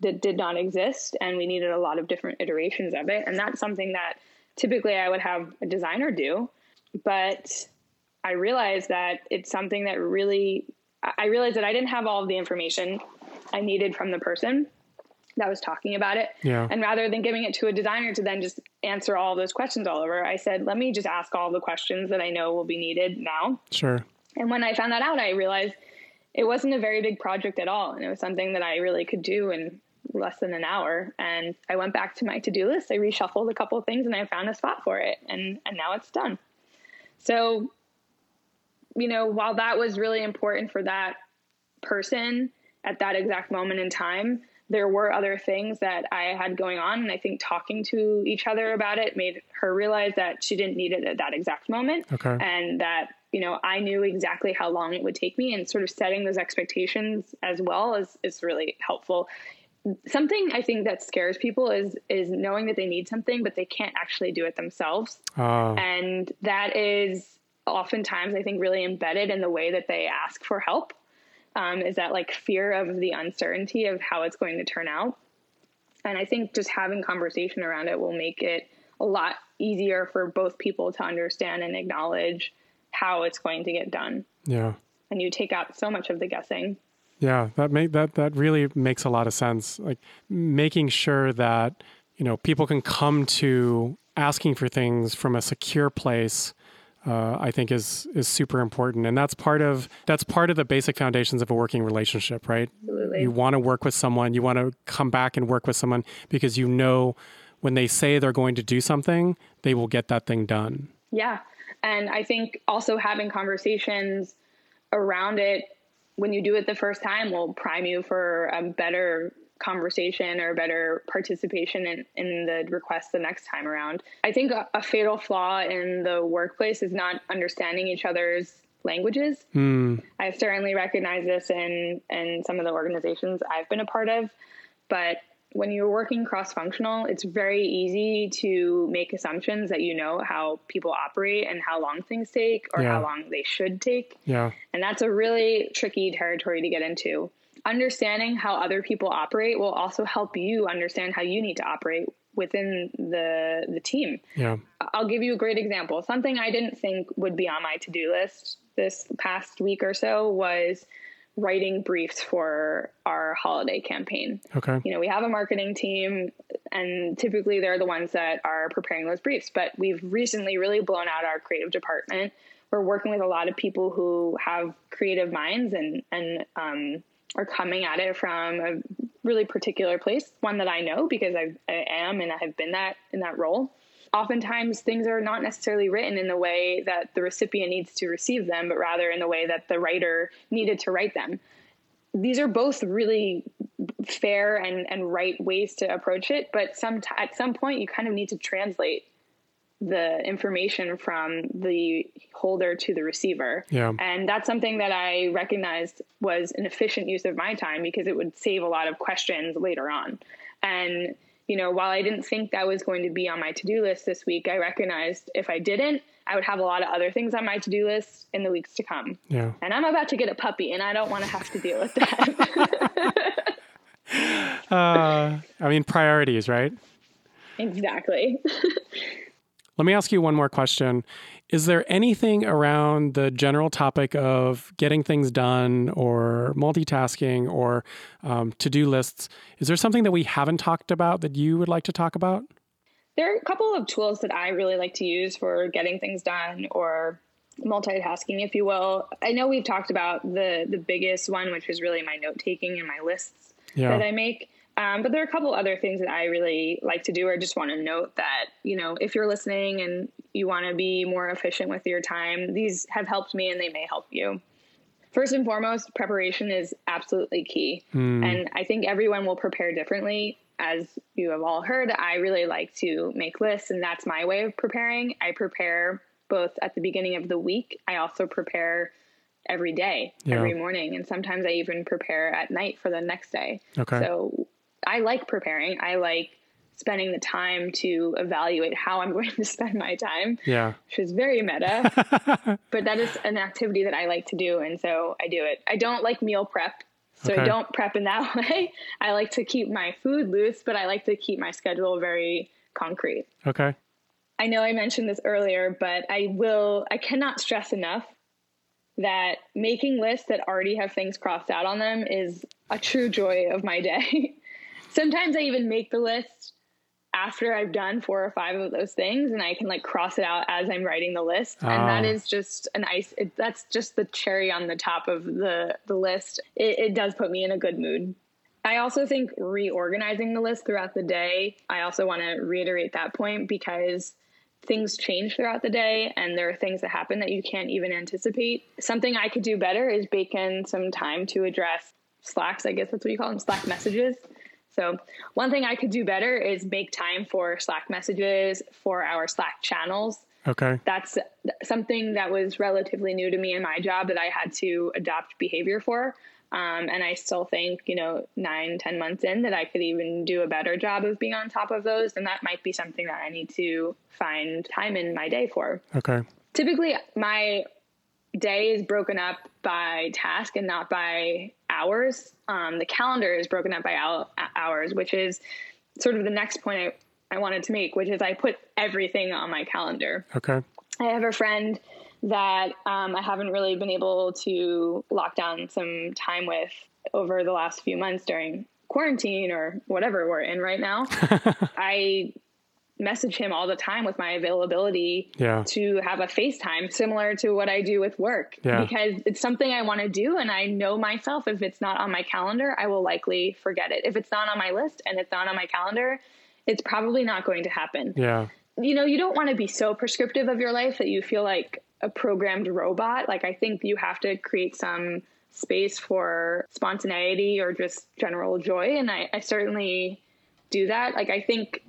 that did not exist, and we needed a lot of different iterations of it. And that's something that typically I would have a designer do, but I realized that it's something that really I realized that I didn't have all of the information I needed from the person that was talking about it. Yeah. And rather than giving it to a designer to then just answer all those questions all over, I said, let me just ask all the questions that I know will be needed now. Sure. And when I found that out, I realized it wasn't a very big project at all. And it was something that I really could do in less than an hour. And I went back to my to do list. I reshuffled a couple of things and I found a spot for it. And, and now it's done. So, you know, while that was really important for that person at that exact moment in time, there were other things that I had going on. And I think talking to each other about it made her realize that she didn't need it at that exact moment. Okay. And that, you know, I knew exactly how long it would take me and sort of setting those expectations as well is, is really helpful. Something I think that scares people is is knowing that they need something, but they can't actually do it themselves. Oh. And that is oftentimes I think really embedded in the way that they ask for help um, is that like fear of the uncertainty of how it's going to turn out. And I think just having conversation around it will make it a lot easier for both people to understand and acknowledge how it's going to get done. Yeah. And you take out so much of the guessing. Yeah, that make that that really makes a lot of sense. Like making sure that, you know, people can come to asking for things from a secure place uh, I think is is super important, and that's part of that's part of the basic foundations of a working relationship, right? Absolutely. You want to work with someone, you want to come back and work with someone because you know when they say they're going to do something, they will get that thing done. Yeah, and I think also having conversations around it when you do it the first time will prime you for a better conversation or better participation in, in the request the next time around. I think a, a fatal flaw in the workplace is not understanding each other's languages. Mm. I've certainly recognized this in in some of the organizations I've been a part of, but when you're working cross functional, it's very easy to make assumptions that you know how people operate and how long things take or yeah. how long they should take. Yeah. And that's a really tricky territory to get into understanding how other people operate will also help you understand how you need to operate within the the team. Yeah. I'll give you a great example. Something I didn't think would be on my to-do list this past week or so was writing briefs for our holiday campaign. Okay. You know, we have a marketing team and typically they're the ones that are preparing those briefs, but we've recently really blown out our creative department. We're working with a lot of people who have creative minds and and um are coming at it from a really particular place, one that I know because I, I am and I have been that in that role. Oftentimes, things are not necessarily written in the way that the recipient needs to receive them, but rather in the way that the writer needed to write them. These are both really fair and, and right ways to approach it, but some t- at some point you kind of need to translate the information from the holder to the receiver. Yeah. And that's something that I recognized was an efficient use of my time because it would save a lot of questions later on. And, you know, while I didn't think that was going to be on my to do list this week, I recognized if I didn't, I would have a lot of other things on my to do list in the weeks to come. Yeah. And I'm about to get a puppy and I don't want to have to deal with that. uh, I mean, priorities, right? exactly. Let me ask you one more question. Is there anything around the general topic of getting things done or multitasking or um, to do lists? Is there something that we haven't talked about that you would like to talk about? There are a couple of tools that I really like to use for getting things done or multitasking, if you will. I know we've talked about the the biggest one, which is really my note taking and my lists Yeah. that I make. Um, but there are a couple other things that I really like to do, or just want to note that, you know, if you're listening and you want to be more efficient with your time, these have helped me and they may help you. First and foremost, preparation is absolutely key. And I think everyone will prepare differently. As you have all heard, I really like to make lists, and that's my way of preparing. I prepare both at the beginning of the week, I also prepare every day, Yeah. every morning, and sometimes I even prepare at night for the next day. Okay. So I like preparing. I like spending the time to evaluate how I'm going to spend my time, Yeah. which is very meta, but that is an activity that I like to do. And so I do it. I don't like meal prep. So Okay. I don't prep in that way. I like to keep my food loose, but I like to keep my schedule very concrete. Okay. I know I mentioned this earlier, but I will, I cannot stress enough that making lists that already have things crossed out on them is a true joy of my day. Sometimes I even make the list after I've done four or five of those things and I can like cross it out as I'm writing the list. And that Ah. just an ice, it, that's just the cherry on the top of the, the list. It, it does put me in a good mood. I also think reorganizing the list throughout the day, I also want to reiterate that point because things change throughout the day and there are things that happen that you can't even anticipate. Something I could do better is bake in some time to address Slacks, I guess that's what you call them, Slack messages. So, one thing I could do better is make time for Slack messages for our Slack channels Okay. that's something that was relatively new to me in my job that I had to adopt behavior for. Um, and I still think, you know, nine, ten months in that I could even do a better job of being on top of those. And that might be something that I need to find time in my day for. Okay. Typically, my day is broken up by task and not by hours. Um, the calendar is broken up by hou- hours, which is sort of the next point I, I wanted to make, which is I put everything on my calendar. Okay. I have a friend that um, I haven't really been able to lock down some time with over the last few months during quarantine or whatever we're in right now. I message him all the time with my availability Yeah. to have a FaceTime similar to what I do with work Yeah. because it's something I want to do and I know myself if it's not on my calendar I will likely forget it. If it's not on my list and it's not on my calendar, it's probably not going to happen Yeah. you know, you don't want to be so prescriptive of your life that you feel like a programmed robot. Like, I think you have to create some space for spontaneity or just general joy. And I, I certainly do that. Like, I think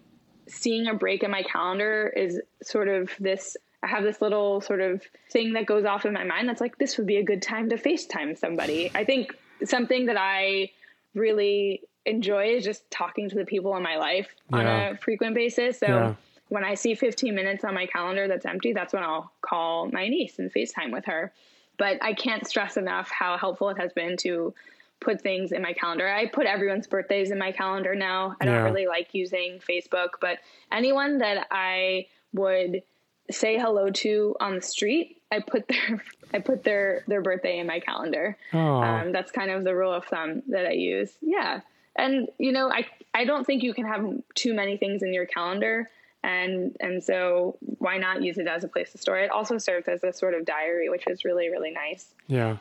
seeing a break in my calendar is sort of this. I have this little sort of thing that goes off in my mind that's like, this would be a good time to FaceTime somebody. I think something that I really enjoy is just talking to the people in my life on a frequent basis. So Yeah. when I see 15 minutes on my calendar that's empty, that's when I'll call my niece and FaceTime with her. But I can't stress enough how helpful it has been to put things in my calendar. I put everyone's birthdays in my calendar now. I don't really like using Facebook, but anyone that I would say hello to on the street, I put their I put their their birthday in my calendar. Um, that's kind of the rule of thumb that I use. Yeah. And you know, I I don't think you can have too many things in your calendar and and so why not use it as a place to store it? it also serves as a sort of diary which is really really nice Yeah.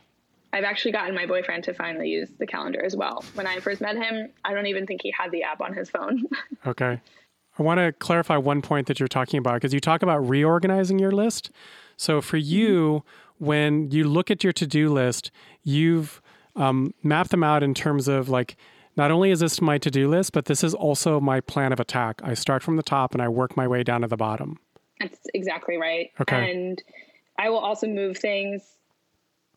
I've actually gotten my boyfriend to finally use the calendar as well. When I first met him, I don't even think he had the app on his phone. okay. I want to clarify one point that you're talking about because you talk about reorganizing your list. So for mm-hmm. you, when you look at your to do list, you've um, mapped them out in terms of like, not only is this my to do list, but this is also my plan of attack. I start from the top and I work my way down to the bottom. That's exactly right. Okay. And I will also move things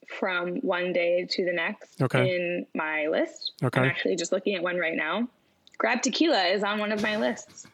from one day to the next okay. in my list. Okay. I'm actually just looking at one right now. Grab tequila is on one of my lists.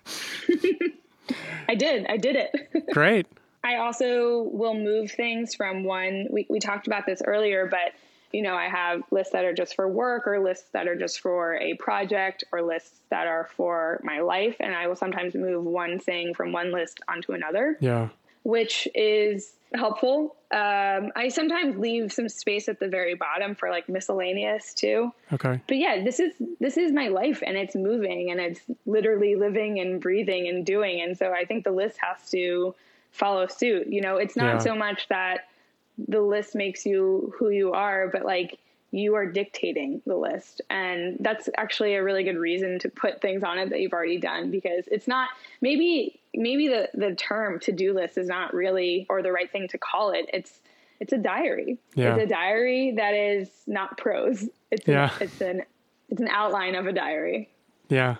I did. I did it. Great. I also will move things from one. We, we talked about this earlier, but you know, I have lists that are just for work or lists that are just for a project or lists that are for my life. And I will sometimes move one thing from one list onto another. Yeah. Which is helpful. Um, I sometimes leave some space at the very bottom for like miscellaneous too. Okay. But yeah, this is this is my life and it's moving and it's literally living and breathing and doing. And so I think the list has to follow suit. You know, it's not yeah. so much that the list makes you who you are, but like you are dictating the list. And that's actually a really good reason to put things on it that you've already done because it's not maybe maybe the the term to-do list is not really or the right thing to call it. It's it's a diary. Yeah. It's a diary that is not prose. It's yeah. An, it's an it's an outline of a diary. Yeah.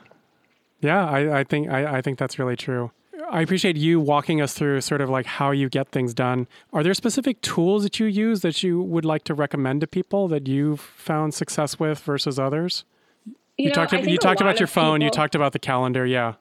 Yeah, I, I think I, I think that's really true. I appreciate you walking us through sort of like how you get things done. Are there specific tools that you use that you would like to recommend to people that you've found success with versus others? You, you know, talked, you talked about your phone, people, you talked about the calendar, yeah.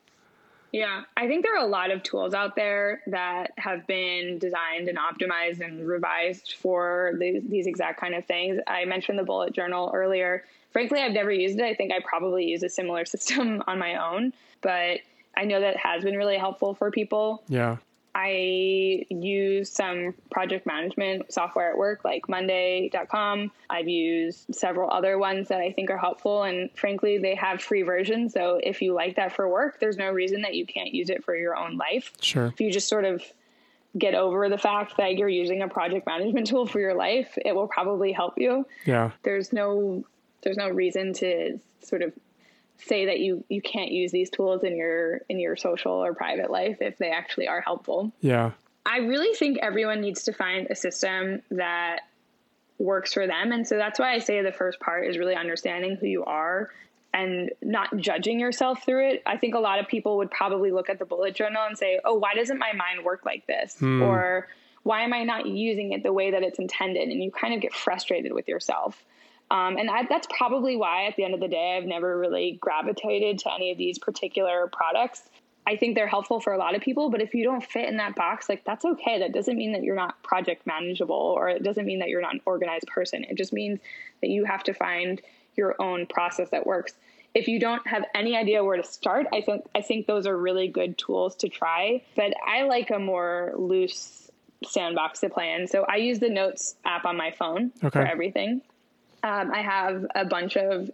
Yeah, I think there are a lot of tools out there that have been designed and optimized and revised for these, these exact kind of things. I mentioned the bullet journal earlier. Frankly, I've never used it. I think I probably use a similar system on my own, but I know that has been really helpful for people. Yeah. I use some project management software at work, like Monday.com. I've used several other ones that I think are helpful. And frankly, they have free versions. So if you like that for work, there's no reason that you can't use it for your own life. Sure. If you just sort of get over the fact that you're using a project management tool for your life, it will probably help you. Yeah. There's no there's no reason to sort of say that you you can't use these tools in your in your social or private life if they actually are helpful. Yeah. I really think everyone needs to find a system that works for them and so that's why I say the first part is really understanding who you are and not judging yourself through it. I think a lot of people would probably look at the bullet journal and say, "Oh, why doesn't my mind work like this?" Mm. or why am I not using it the way that it's intended? And you kind of get frustrated with yourself. Um, and I, that's probably why, at the end of the day, I've never really gravitated to any of these particular products. I think they're helpful for a lot of people, but if you don't fit in that box, like that's okay. That doesn't mean that you're not project manageable or it doesn't mean that you're not an organized person. It just means that you have to find your own process that works. If you don't have any idea where to start, I think I think those are really good tools to try. But I like a more loose sandbox to play in. So I use the Notes app on my phone okay. for everything. Um, I have a bunch of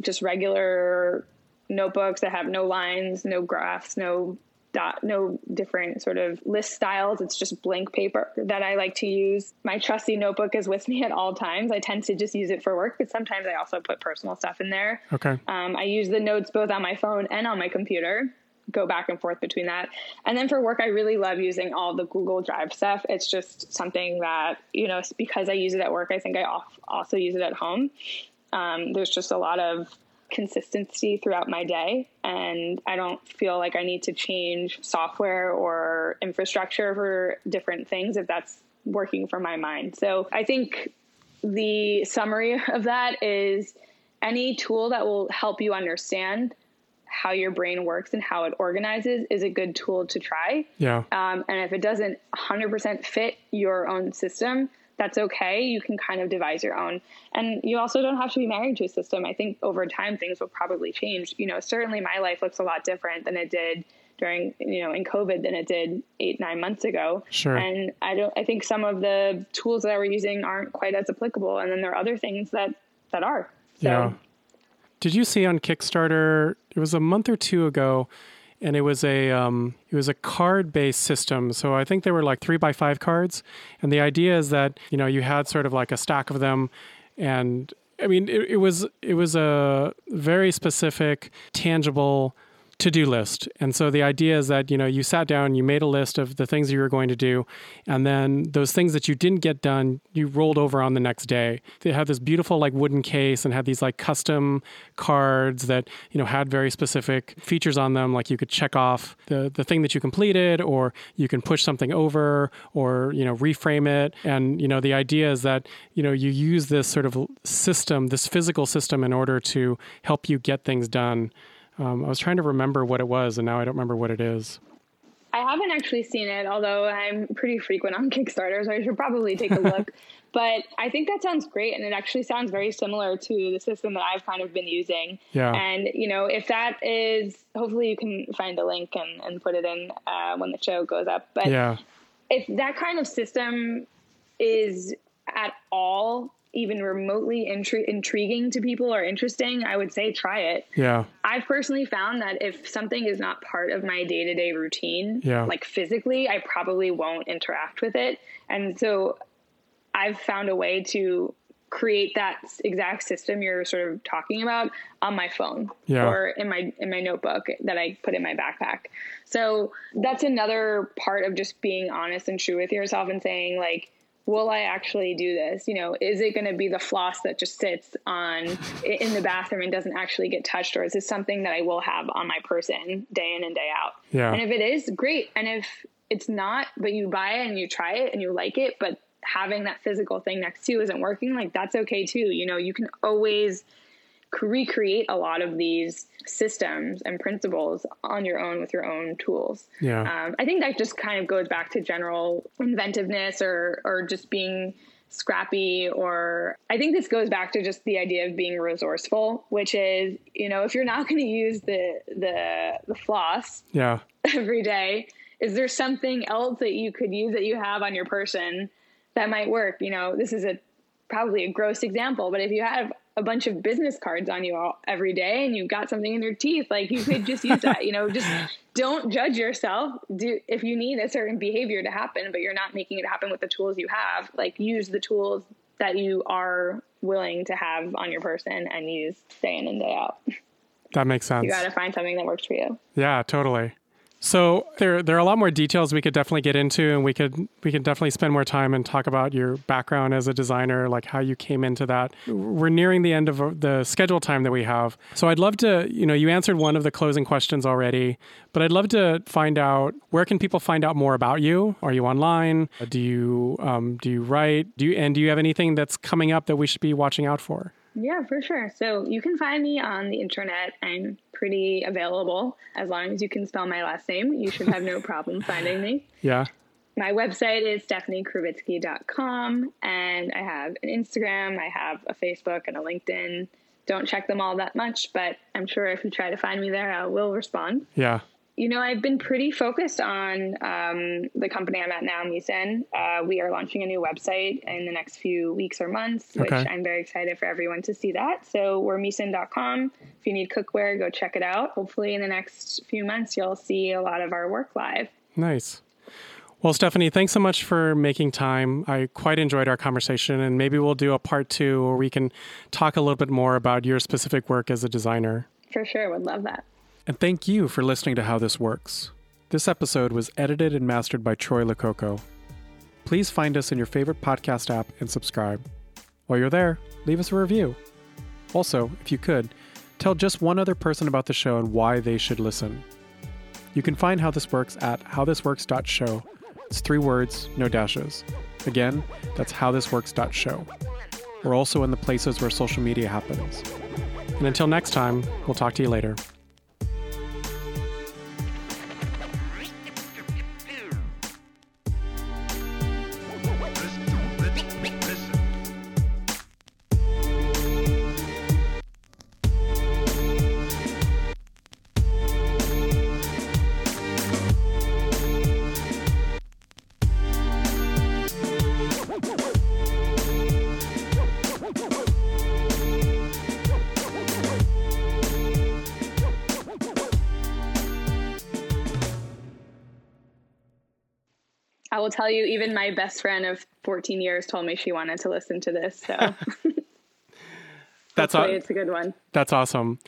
just regular notebooks that have no lines, no graphs, no dot, no different sort of list styles. It's just blank paper that I like to use. My trusty notebook is with me at all times. I tend to just use it for work, but sometimes I also put personal stuff in there. Okay. Um, I use the notes both on my phone and on my computer go back and forth between that. And then for work, I really love using all the Google Drive stuff. It's just something that, you know, because I use it at work, I think I also use it at home. Um, there's just a lot of consistency throughout my day, and I don't feel like I need to change software or infrastructure for different things if that's working for my mind. So I think the summary of that is any tool that will help you understand how your brain works and how it organizes is a good tool to try. Yeah. Um, and if it doesn't 100% fit your own system, that's okay. You can kind of devise your own. And you also don't have to be married to a system. I think over time things will probably change. You know, certainly my life looks a lot different than it did during, you know, in COVID than it did eight, nine months ago. Sure. And I don't, I think some of the tools that we're using aren't quite as applicable. And then there are other things that, that are. So, yeah. Did you see on Kickstarter? It was a month or two ago, and it was a um, it was a card based system. So I think they were like three by five cards, and the idea is that you know you had sort of like a stack of them, and I mean, it, it was it was a very specific, tangible to-do list. And so the idea is that, you know, you sat down, you made a list of the things you were going to do, and then those things that you didn't get done, you rolled over on the next day. They had this beautiful like wooden case and had these like custom cards that, you know, had very specific features on them like you could check off the the thing that you completed or you can push something over or, you know, reframe it. And, you know, the idea is that, you know, you use this sort of system, this physical system in order to help you get things done. Um, I was trying to remember what it was, and now I don't remember what it is. I haven't actually seen it, although I'm pretty frequent on Kickstarter, so I should probably take a look. but I think that sounds great, and it actually sounds very similar to the system that I've kind of been using. Yeah. And you know, if that is, hopefully, you can find a link and, and put it in uh, when the show goes up. But Yeah. if that kind of system is at all even remotely intri- intriguing to people or interesting, I would say try it. Yeah. I've personally found that if something is not part of my day to day routine, Yeah. like physically, I probably won't interact with it. And so I've found a way to create that exact system you're sort of talking about on my phone Yeah. or in my in my notebook that I put in my backpack. So that's another part of just being honest and true with yourself and saying like will I actually do this? You know, is it going to be the floss that just sits on in the bathroom and doesn't actually get touched, or is this something that I will have on my person day in and day out? Yeah. And if it is, great. And if it's not, but you buy it and you try it and you like it, but having that physical thing next to you isn't working, like that's okay too. You know, you can always recreate a lot of these systems and principles on your own with your own tools. Yeah. Um, I think that just kind of goes back to general inventiveness or or just being scrappy or I think this goes back to just the idea of being resourceful, which is, you know, if you're not going to use the the the floss Yeah. every day, is there something else that you could use that you have on your person that might work? You know, this is a probably a gross example, but if you have a bunch of business cards on you all, every day and you've got something in your teeth, like you could just use that, you know, just don't judge yourself. Do if you need a certain behavior to happen, but you're not making it happen with the tools you have, like use the tools that you are willing to have on your person and use day in and day out. That makes sense. You got to find something that works for you. Yeah, totally. So there, there are a lot more details we could definitely get into, and we could we could definitely spend more time and talk about your background as a designer, like how you came into that. We're nearing the end of the schedule time that we have, so I'd love to, you know, you answered one of the closing questions already, but I'd love to find out where can people find out more about you? Are you online? Do you um, do you write? Do you and do you have anything that's coming up that we should be watching out for? Yeah, for sure. So you can find me on the internet. I'm pretty available. As long as you can spell my last name, you should have no problem finding me. Yeah, My website is stephaniekruvitsky.com, and I have an Instagram, I have a Facebook, and a LinkedIn. Don't check them all that much, but I'm sure if you try to find me there, I will respond. yeah, You know, I've been pretty focused on um, the company I'm at now, Misen. Uh, we are launching a new website in the next few weeks or months, which Okay. I'm very excited for everyone to see that. So we're Misen.com. If you need cookware, go check it out. Hopefully, in the next few months, you'll see a lot of our work live. Nice. Well, Stephanie, thanks so much for making time. I quite enjoyed our conversation, and maybe we'll do a part two where we can talk a little bit more about your specific work as a designer. For sure, would love that. And thank you for listening to How This Works. This episode was edited and mastered by Troy Lococo. Please find us in your favorite podcast app and subscribe. While you're there, leave us a review. Also, if you could, tell just one other person about the show and why they should listen. You can find How This Works at howthisworks.show. It's three words, no dashes. Again, that's howthisworks.show. We're also in the places where social media happens. And until next time, we'll talk to you later. will tell you, even my best friend of 14 years told me she wanted to listen to this. So that's a- it's a good one. That's awesome.